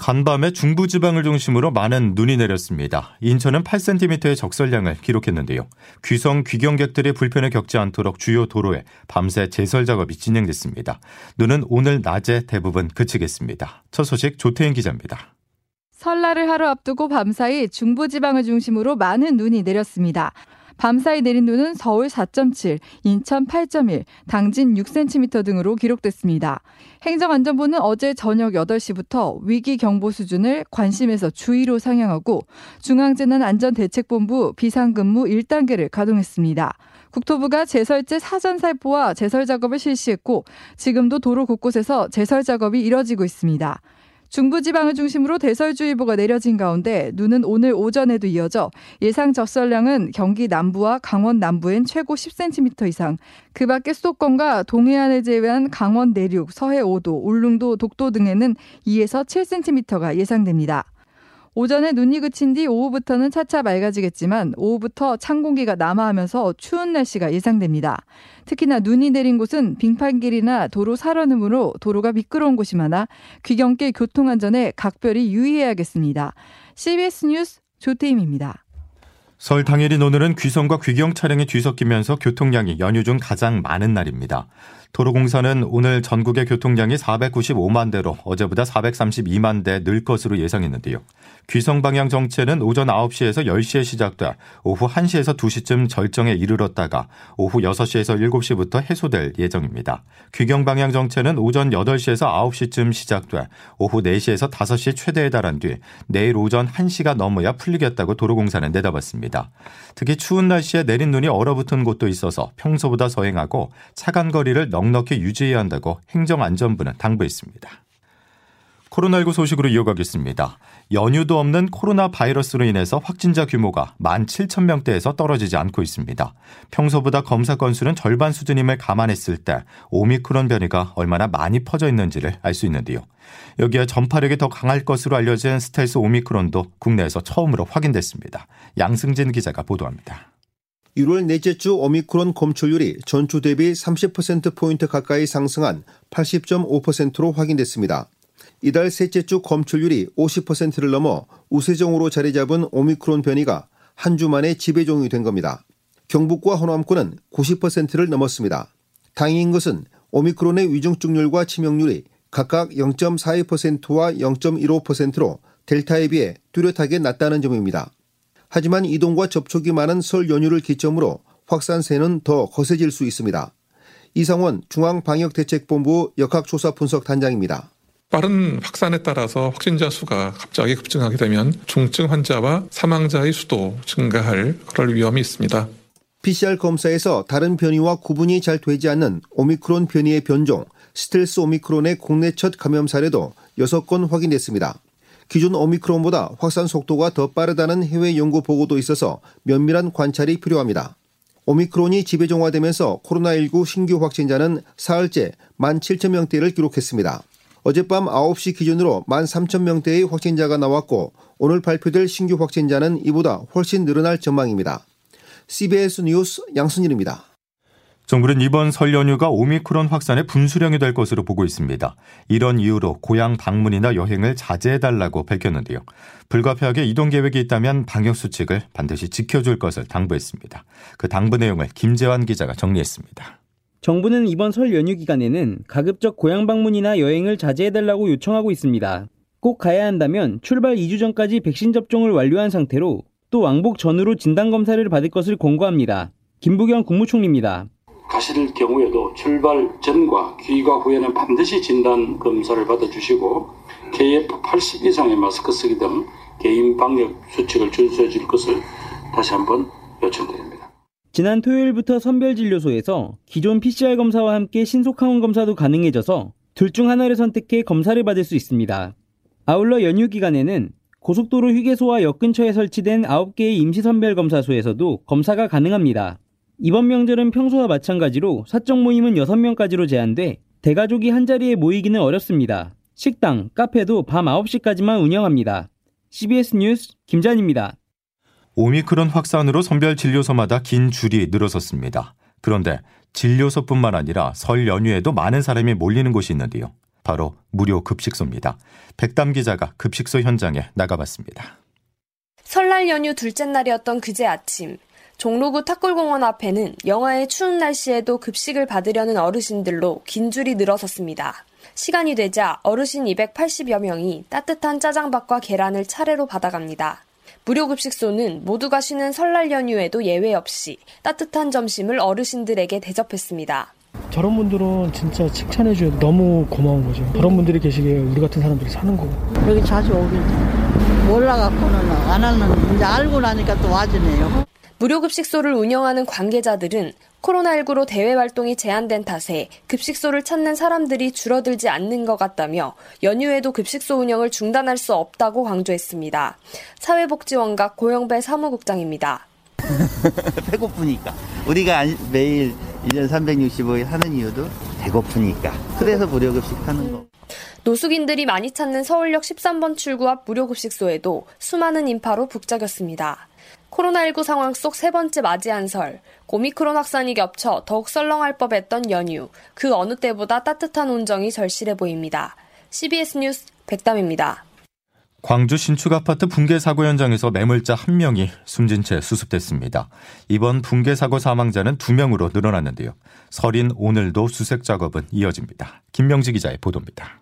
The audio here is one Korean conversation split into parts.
간밤에 중부지방을 중심으로 많은 눈이 내렸습니다. 인천은 8cm의 적설량을 기록했는데요. 귀성 귀경객들의 불편을 겪지 않도록 주요 도로에 밤새 제설 작업이 진행됐습니다. 눈은 오늘 낮에 대부분 그치겠습니다. 첫 소식 조태인 기자입니다. 설날을 하루 앞두고 밤사이 중부지방을 중심으로 많은 눈이 내렸습니다. 밤사이 내린 눈은 서울 4.7, 인천 8.1, 당진 6cm 등으로 기록됐습니다. 행정안전부는 어제 저녁 8시부터 위기 경보 수준을 관심에서 주의로 상향하고 중앙재난안전대책본부 비상근무 1단계를 가동했습니다. 국토부가 제설제 사전 살포와 제설 작업을 실시했고 지금도 도로 곳곳에서 제설 작업이 이뤄지고 있습니다. 중부지방을 중심으로 대설주의보가 내려진 가운데 눈은 오늘 오전에도 이어져 예상 적설량은 경기 남부와 강원 남부엔 최고 10cm 이상, 그 밖에 수도권과 동해안을 제외한 강원 내륙, 서해 5도, 울릉도, 독도 등에는 2에서 7cm가 예상됩니다. 오전에 눈이 그친 뒤 오후부터는 차차 맑아지겠지만 오후부터 찬 공기가 남하하면서 추운 날씨가 예상됩니다. 특히나 눈이 내린 곳은 빙판길이나 도로 살얼음으로 도로가 미끄러운 곳이 많아 귀경길 교통안전에 각별히 유의해야겠습니다. CBS 뉴스 조태임입니다. 설 당일인 오늘은 귀성과 귀경 차량이 뒤섞이면서 교통량이 연휴 중 가장 많은 날입니다. 도로공사는 오늘 전국의 교통량이 495만 대로 어제보다 432만 대 늘 것으로 예상했는데요. 귀성 방향 정체는 오전 9시에서 10시에 시작돼 오후 1시에서 2시쯤 절정에 이르렀다가 오후 6시에서 7시부터 해소될 예정입니다. 귀경 방향 정체는 오전 8시에서 9시쯤 시작돼 오후 4시에서 5시 최대에 달한 뒤 내일 오전 1시가 넘어야 풀리겠다고 도로공사는 내다봤습니다. 특히 추운 날씨에 내린 눈이 얼어붙은 곳도 있어서 평소보다 서행하고 차간 거리를 넉넉히 유지해야 한다고 행정안전부는 당부했습니다. 코로나19 소식으로 이어가겠습니다. 연휴도 없는 코로나 바이러스로 인해서 확진자 규모가 17,000명대에서 떨어지지 않고 있습니다. 평소보다 검사 건수는 절반 수준임을 감안했을 때 오미크론 변이가 얼마나 많이 퍼져 있는지를 알 수 있는데요. 여기에 전파력이 더 강할 것으로 알려진 스텔스 오미크론도 국내에서 처음으로 확인됐습니다. 양승진 기자가 보도합니다. 1월 넷째 주 오미크론 검출률이 전주 대비 30%포인트 가까이 상승한 80.5%로 확인됐습니다. 이달 셋째 주 검출률이 50%를 넘어 우세종으로 자리 잡은 오미크론 변이가 한 주 만에 지배종이 된 겁니다. 경북과 호남권은 90%를 넘었습니다. 다행인 것은 오미크론의 위중증률과 치명률이 각각 0.42%와 0.15%로 델타에 비해 뚜렷하게 낮다는 점입니다. 하지만 이동과 접촉이 많은 설 연휴를 기점으로 확산세는 더 거세질 수 있습니다. 이상원 중앙방역대책본부 역학조사 분석단장입니다. 빠른 확산에 따라서 확진자 수가 갑자기 급증하게 되면 중증 환자와 사망자의 수도 증가할 그럴 위험이 있습니다. PCR 검사에서 다른 변이와 구분이 잘 되지 않는 오미크론 변이의 변종 스텔스 오미크론의 국내 첫 감염 사례도 6건 확인됐습니다. 기존 오미크론보다 확산 속도가 더 빠르다는 해외 연구 보고도 있어서 면밀한 관찰이 필요합니다. 오미크론이 지배종화되면서 코로나19 신규 확진자는 사흘째 17,000명대를 기록했습니다. 어젯밤 9시 기준으로 13,000명대의 확진자가 나왔고 오늘 발표될 신규 확진자는 이보다 훨씬 늘어날 전망입니다. CBS 뉴스 양순일입니다. 정부는 이번 설 연휴가 오미크론 확산의 분수령이 될 것으로 보고 있습니다. 이런 이유로 고향 방문이나 여행을 자제해달라고 밝혔는데요. 불가피하게 이동 계획이 있다면 방역 수칙을 반드시 지켜줄 것을 당부했습니다. 그 당부 내용을 김재환 기자가 정리했습니다. 정부는 이번 설 연휴 기간에는 가급적 고향 방문이나 여행을 자제해달라고 요청하고 있습니다. 꼭 가야 한다면 출발 2주 전까지 백신 접종을 완료한 상태로 또 왕복 전후로 진단검사를 받을 것을 권고합니다. 김부경 국무총리입니다. 가실 경우에도 출발 전과 귀가 후에는 반드시 진단 검사를 받아주시고 KF80 이상의 마스크 쓰기 등 개인 방역 수칙을 준수해 줄 것을 다시 한번 요청드립니다. 지난 토요일부터 선별진료소에서 기존 PCR 검사와 함께 신속항원 검사도 가능해져서 둘 중 하나를 선택해 검사를 받을 수 있습니다. 아울러 연휴 기간에는 고속도로 휴게소와 역 근처에 설치된 9개의 임시선별검사소에서도 검사가 가능합니다. 이번 명절은 평소와 마찬가지로 사적 모임은 6명까지로 제한돼 대가족이 한자리에 모이기는 어렵습니다. 식당, 카페도 밤 9시까지만 운영합니다. CBS 뉴스 김잔입니다. 오미크론 확산으로 선별 진료소마다 긴 줄이 늘어섰습니다. 그런데 진료소뿐만 아니라 설 연휴에도 많은 사람이 몰리는 곳이 있는데요. 바로 무료 급식소입니다. 백담 기자가 급식소 현장에 나가봤습니다. 설날 연휴 둘째 날이었던 그제 아침, 종로구 탁골공원 앞에는 영하의 추운 날씨에도 급식을 받으려는 어르신들로 긴 줄이 늘어섰습니다. 시간이 되자 어르신 280여 명이 따뜻한 짜장밥과 계란을 차례로 받아갑니다. 무료급식소는 모두가 쉬는 설날 연휴에도 예외 없이 따뜻한 점심을 어르신들에게 대접했습니다. 저런 분들은 진짜 칭찬해줘야 너무 고마운 거죠. 저런 분들이 계시기에 우리 같은 사람들이 사는 거고. 여기 자주 오겠죠. 몰라갖고는 안 하는, 이제 알고 나니까 또 와주네요. 무료급식소를 운영하는 관계자들은 코로나19로 대외 활동이 제한된 탓에 급식소를 찾는 사람들이 줄어들지 않는 것 같다며 연휴에도 급식소 운영을 중단할 수 없다고 강조했습니다. 사회복지원각 고영배 사무국장입니다. 배고프니까. 우리가 매일 1년 365일 하는 이유도 배고프니까. 그래서 무료급식 하는 거. 노숙인들이 많이 찾는 서울역 13번 출구 앞 무료급식소에도 수많은 인파로 북적였습니다. 코로나19 상황 속 세 번째 맞이 한 설, 오미크론 확산이 겹쳐 더욱 썰렁할 법했던 연휴, 그 어느 때보다 따뜻한 온정이 절실해 보입니다. CBS 뉴스 백담입니다. 광주 신축 아파트 붕괴 사고 현장에서 매물자 한 명이 숨진 채 수습됐습니다. 이번 붕괴 사고 사망자는 두 명으로 늘어났는데요. 설인 오늘도 수색 작업은 이어집니다. 김명지 기자의 보도입니다.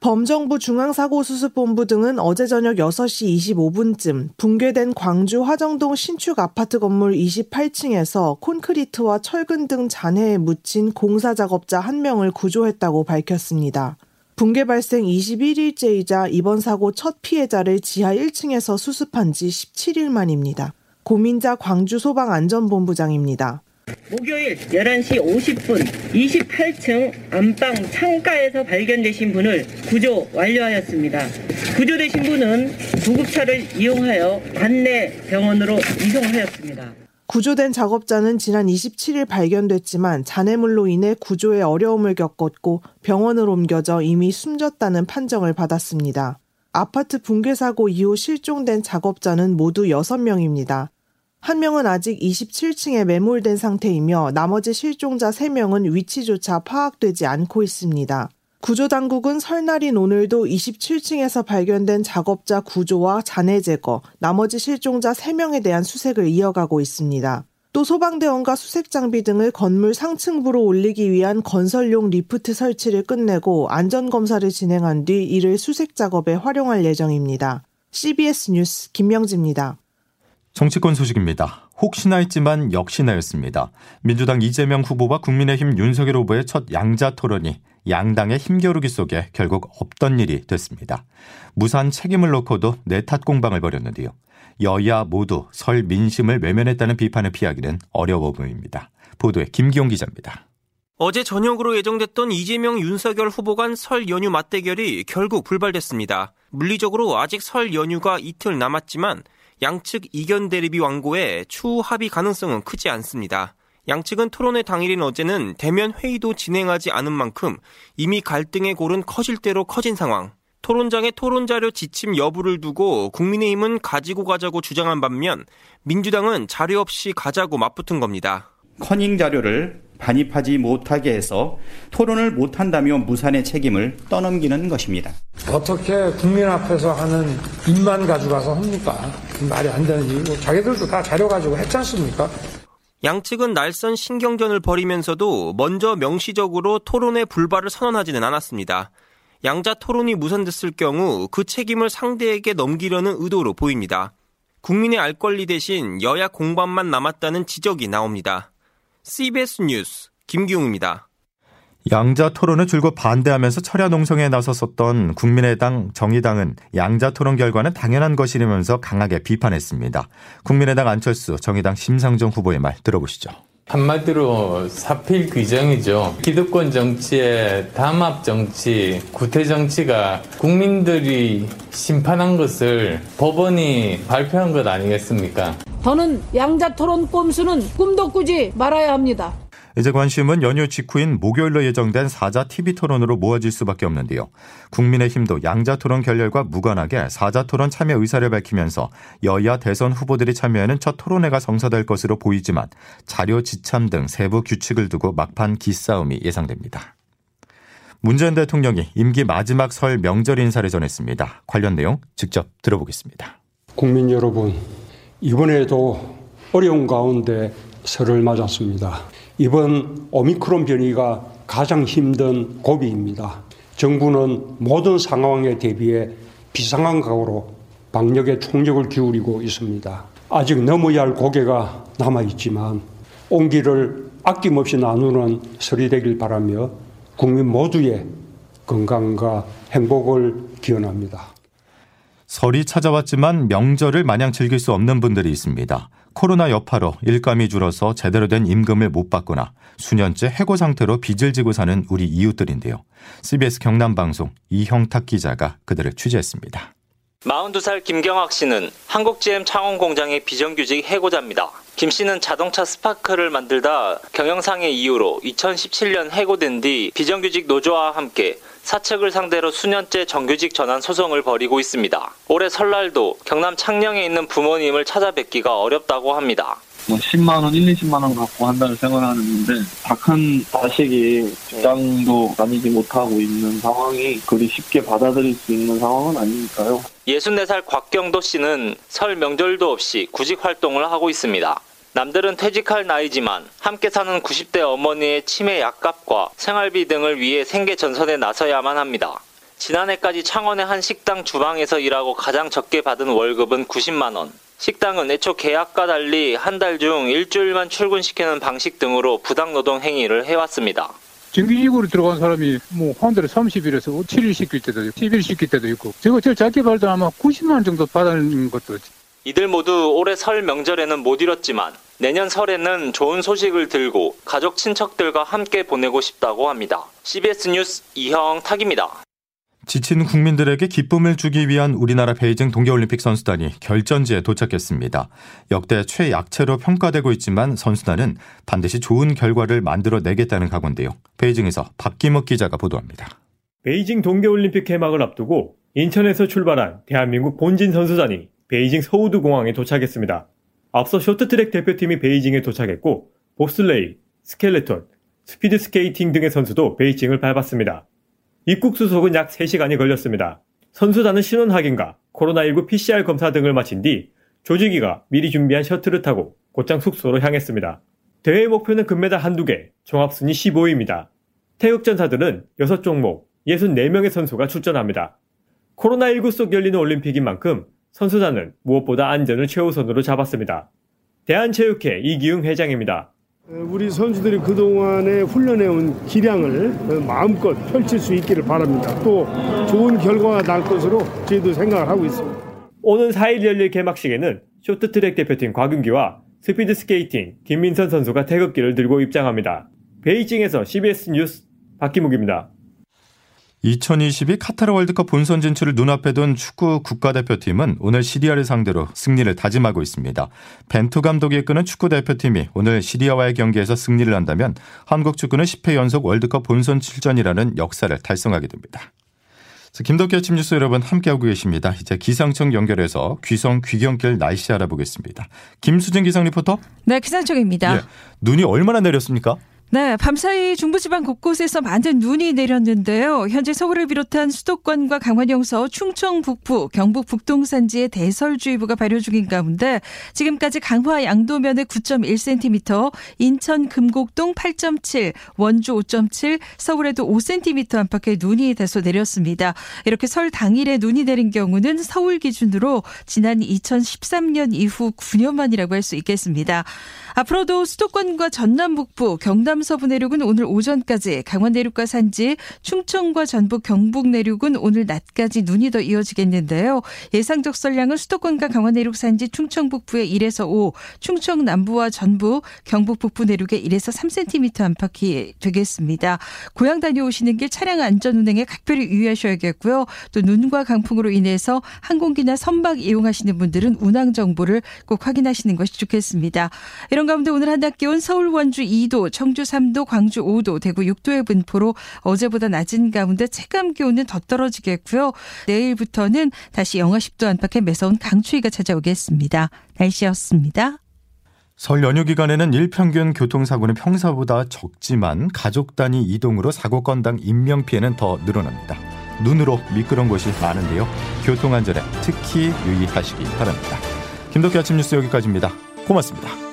범정부 중앙사고수습본부 등은 어제 저녁 6시 25분쯤 붕괴된 광주 화정동 신축 아파트 건물 28층에서 콘크리트와 철근 등 잔해에 묻힌 공사 작업자 한 명을 구조했다고 밝혔습니다. 붕괴 발생 21일째이자 이번 사고 첫 피해자를 지하 1층에서 수습한 지 17일 만입니다. 고민자 광주소방안전본부장입니다. 목요일 11시 50분 28층 안방 창가에서 발견되신 분을 구조 완료하였습니다. 구조되신 분은 구급차를 이용하여 관내 병원으로 이송하였습니다. 구조된 작업자는 지난 27일 발견됐지만 잔해물로 인해 구조에 어려움을 겪었고 병원으로 옮겨져 이미 숨졌다는 판정을 받았습니다. 아파트 붕괴 사고 이후 실종된 작업자는 모두 6명입니다. 한 명은 아직 27층에 매몰된 상태이며 나머지 실종자 3명은 위치조차 파악되지 않고 있습니다. 구조당국은 설날인 오늘도 27층에서 발견된 작업자 구조와 잔해 제거, 나머지 실종자 3명에 대한 수색을 이어가고 있습니다. 또 소방대원과 수색장비 등을 건물 상층부로 올리기 위한 건설용 리프트 설치를 끝내고 안전검사를 진행한 뒤 이를 수색 작업에 활용할 예정입니다. CBS 뉴스 김명지입니다. 정치권 소식입니다. 혹시나 했지만 역시나였습니다. 민주당 이재명 후보와 국민의힘 윤석열 후보의 첫 양자 토론이 양당의 힘겨루기 속에 결국 없던 일이 됐습니다. 무산 책임을 놓고도 내탓 공방을 벌였는데요. 여야 모두 설 민심을 외면했다는 비판을 피하기는 어려워 보입니다. 보도에 김기용 기자입니다. 어제 저녁으로 예정됐던 이재명 윤석열 후보 간 설 연휴 맞대결이 결국 불발됐습니다. 물리적으로 아직 설 연휴가 이틀 남았지만 양측 이견 대립이 완고해 추후 합의 가능성은 크지 않습니다. 양측은 토론회 당일인 어제는 대면 회의도 진행하지 않은 만큼 이미 갈등의 골은 커질 대로 커진 상황. 토론장의 토론 자료 지침 여부를 두고 국민의힘은 가지고 가자고 주장한 반면 민주당은 자료 없이 가자고 맞붙은 겁니다. 커닝 자료를 반입하지 못하게 해서 토론을 못한다며 무산의 책임을 떠넘기는 것입니다. 어떻게 국민 앞에서 하는 입만 가져가서 합니까? 말이 안 되는 일이고 자기들도 다 자료 가지고 했지 않습니까? 양측은 날선 신경전을 벌이면서도 먼저 명시적으로 토론의 불발을 선언하지는 않았습니다. 양자 토론이 무산됐을 경우 그 책임을 상대에게 넘기려는 의도로 보입니다. 국민의 알 권리 대신 여야 공방만 남았다는 지적이 나옵니다. CBS 뉴스 김기웅입니다. 양자 토론을 줄곧 반대하면서 철야 농성에 나섰었던 국민의당, 정의당은 양자 토론 결과는 당연한 것이라면서 강하게 비판했습니다. 국민의당 안철수, 정의당 심상정 후보의 말 들어보시죠. 한마디로 사필 규정이죠. 기득권 정치의 담합 정치, 구태 정치가 국민들이 심판한 것을 법원이 발표한 것 아니겠습니까? 더는 양자 토론 꼼수는 꿈도 꾸지 말아야 합니다. 이제 관심은 연휴 직후인 목요일로 예정된 사자 TV 토론으로 모아질 수밖에 없는데요. 국민의힘도 양자 토론 결렬과 무관하게 사자 토론 참여 의사를 밝히면서 여야 대선 후보들이 참여하는 첫 토론회가 성사될 것으로 보이지만 자료 지참 등 세부 규칙을 두고 막판 기싸움이 예상됩니다. 문재인 대통령이 임기 마지막 설 명절 인사를 전했습니다. 관련 내용 직접 들어보겠습니다. 국민 여러분, 이번에도 어려운 가운데 설을 맞았습니다. 이번 오미크론 변이가 가장 힘든 고비입니다. 정부는 모든 상황에 대비해 비상한 각오로 방역에 총력을 기울이고 있습니다. 아직 넘어야 할 고개가 남아있지만 온기를 아낌없이 나누는 설이 되길 바라며 국민 모두의 건강과 행복을 기원합니다. 설이 찾아왔지만 명절을 마냥 즐길 수 없는 분들이 있습니다. 코로나 여파로 일감이 줄어서 제대로 된 임금을 못 받거나 수년째 해고 상태로 빚을 지고 사는 우리 이웃들인데요. CBS 경남 방송 이형탁 기자가 그들을 취재했습니다. 42살 김경학 씨는 한국GM 창원 공장의 비정규직 해고자입니다. 김 씨는 자동차 스파크를 만들다 경영상의 이유로 2017년 해고된 뒤 비정규직 노조와 함께 사측을 상대로 수년째 정규직 전환 소송을 벌이고 있습니다. 올해 설날도 경남 창녕에 있는 부모님을 찾아뵙기가 어렵다고 합니다. 뭐 10만 원, 1, 20만 원 갖고 한 달을 생활하는데 다 큰 자식이 직장도 다니지 못하고 있는 상황이 그리 쉽게 받아들일 수 있는 상황은 아니니까요. 64살 곽경도 씨는 설 명절도 없이 구직 활동을 하고 있습니다. 남들은 퇴직할 나이지만 함께 사는 90대 어머니의 치매 약값과 생활비 등을 위해 생계 전선에 나서야만 합니다. 지난해까지 창원의 한 식당 주방에서 일하고 가장 적게 받은 월급은 90만 원. 식당은 애초 계약과 달리 한 달 중 일주일만 출근시키는 방식 등으로 부당노동 행위를 해왔습니다. 정규직으로 들어간 사람이 뭐한 달에 30일에서 7일 시킬 때도 있고 10일 시킬 때도 있고 제가 제일 작게 벌도 아마 90만 원 정도 받는 것도 이들 모두 올해 설 명절에는 못 이뤘지만 내년 설에는 좋은 소식을 들고 가족 친척들과 함께 보내고 싶다고 합니다. CBS 뉴스 이형 탁입니다. 지친 국민들에게 기쁨을 주기 위한 우리나라 베이징 동계올림픽 선수단이 결전지에 도착했습니다. 역대 최약체로 평가되고 있지만 선수단은 반드시 좋은 결과를 만들어내겠다는 각오인데요. 베이징에서 박기목 기자가 보도합니다. 베이징 동계올림픽 개막을 앞두고 인천에서 출발한 대한민국 본진 선수단이 베이징 서우두 공항에 도착했습니다. 앞서 쇼트트랙 대표팀이 베이징에 도착했고 봅슬레이, 스켈레톤, 스피드 스케이팅 등의 선수도 베이징을 밟았습니다. 입국 수속은 약 3시간이 걸렸습니다. 선수단은 신원 확인과 코로나19 PCR 검사 등을 마친 뒤 조직위가 미리 준비한 셔틀을 타고 곧장 숙소로 향했습니다. 대회 목표는 금메달 한두 개, 종합순위 15위입니다. 태극 전사들은 6종목, 64명의 선수가 출전합니다. 코로나19 속 열리는 올림픽인 만큼 선수단은 무엇보다 안전을 최우선으로 잡았습니다. 대한체육회 이기흥 회장입니다. 우리 선수들이 그동안에 훈련해온 기량을 마음껏 펼칠 수 있기를 바랍니다. 또 좋은 결과가 날 것으로 저희도 생각을 하고 있습니다. 오는 4일 열릴 개막식에는 쇼트트랙 대표팀 곽윤기와 스피드 스케이팅 김민선 선수가 태극기를 들고 입장합니다. 베이징에서 CBS 뉴스 박기묵입니다. 2022 카타르 월드컵 본선 진출을 눈앞에 둔 축구 국가대표팀은 오늘 시리아를 상대로 승리를 다짐하고 있습니다. 벤투 감독이 이끄는 축구대표팀이 오늘 시리아와의 경기에서 승리를 한다면 한국 축구는 10회 연속 월드컵 본선 출전이라는 역사를 달성하게 됩니다. 김덕기 아침 뉴스 여러분 함께하고 계십니다. 이제 기상청 연결해서 귀성 귀경길 날씨 알아보겠습니다. 김수진 기상 리포터. 네, 기상청입니다. 예, 눈이 얼마나 내렸습니까? 네, 밤사이 중부지방 곳곳에서 많은 눈이 내렸는데요. 현재 서울을 비롯한 수도권과 강원 영서, 충청 북부, 경북 북동산지에 대설주의보가 발효 중인 가운데 지금까지 강화 양도면에 9.1cm, 인천 금곡동 8.7, 원주 5.7, 서울에도 5cm 안팎의 눈이 대소 내렸습니다. 이렇게 설 당일에 눈이 내린 경우는 서울 기준으로 지난 2013년 이후 9년 만이라고 할 수 있겠습니다. 앞으로도 수도권과 전남 북부, 경남 서부 내륙은 오늘 오전까지, 강원 내륙과 산지, 충청과 전북, 경북 내륙은 오늘 낮까지 눈이 더 이어지겠는데요. 예상 적설량은 수도권과 강원 내륙 산지, 충청 북부에 1에서 5, 충청 남부와 전북, 경북 북부 내륙에 1에서 3cm 안팎이 되겠습니다. 고향 다녀오시는 길 차량 안전 운행에 각별히 유의하셔야겠고요. 또 눈과 강풍으로 인해서 항공기나 선박 이용하시는 분들은 운항 정보를 꼭 확인하시는 것이 좋겠습니다. 이런 가운데 오늘 한낮 기온 서울 원주 2도, 청주 3도, 광주 5도, 대구 6도의 분포로 어제보다 낮은 가운데 체감 기온은 더 떨어지겠고요. 내일부터는 다시 영하 10도 안팎의 매서운 강추위가 찾아오겠습니다. 날씨였습니다. 설 연휴 기간에는 일평균 교통사고는 평사보다 적지만 가족 단위 이동으로 사고 건당 인명 피해는 더 늘어납니다. 눈으로 미끄러운 곳이 많은데요. 교통안전에 특히 유의하시기 바랍니다. 김덕기 아침 뉴스 여기까지입니다. 고맙습니다.